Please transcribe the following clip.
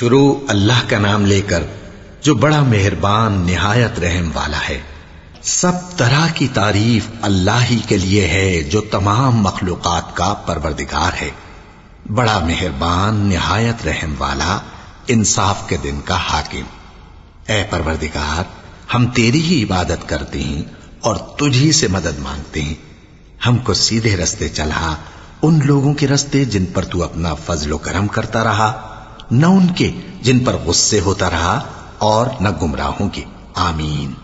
शुरू अल्लाह का नाम लेकर जो बड़ा मेहरबान, निहायत रहम वाला है। सब तरह की तारीफ़ अल्लाह ही के लिए है जो तमाम मखलूकत का परवरदिगार है। बड़ा मेहरबान, निहायत रहम वाला इंसाफ के दिन का हाकिम। ए परवरदिगार, हम तेरी ही इबादत करते हैं और तुझी से मदद मांगते हैं। हमको सीधे रस्ते चला, उन लोगों के रस्ते जिन पर तू अपना फजलो करम करता रहा। न उनके जिन पर गुस्से होता रहा और न गुमराहों के। आमीन।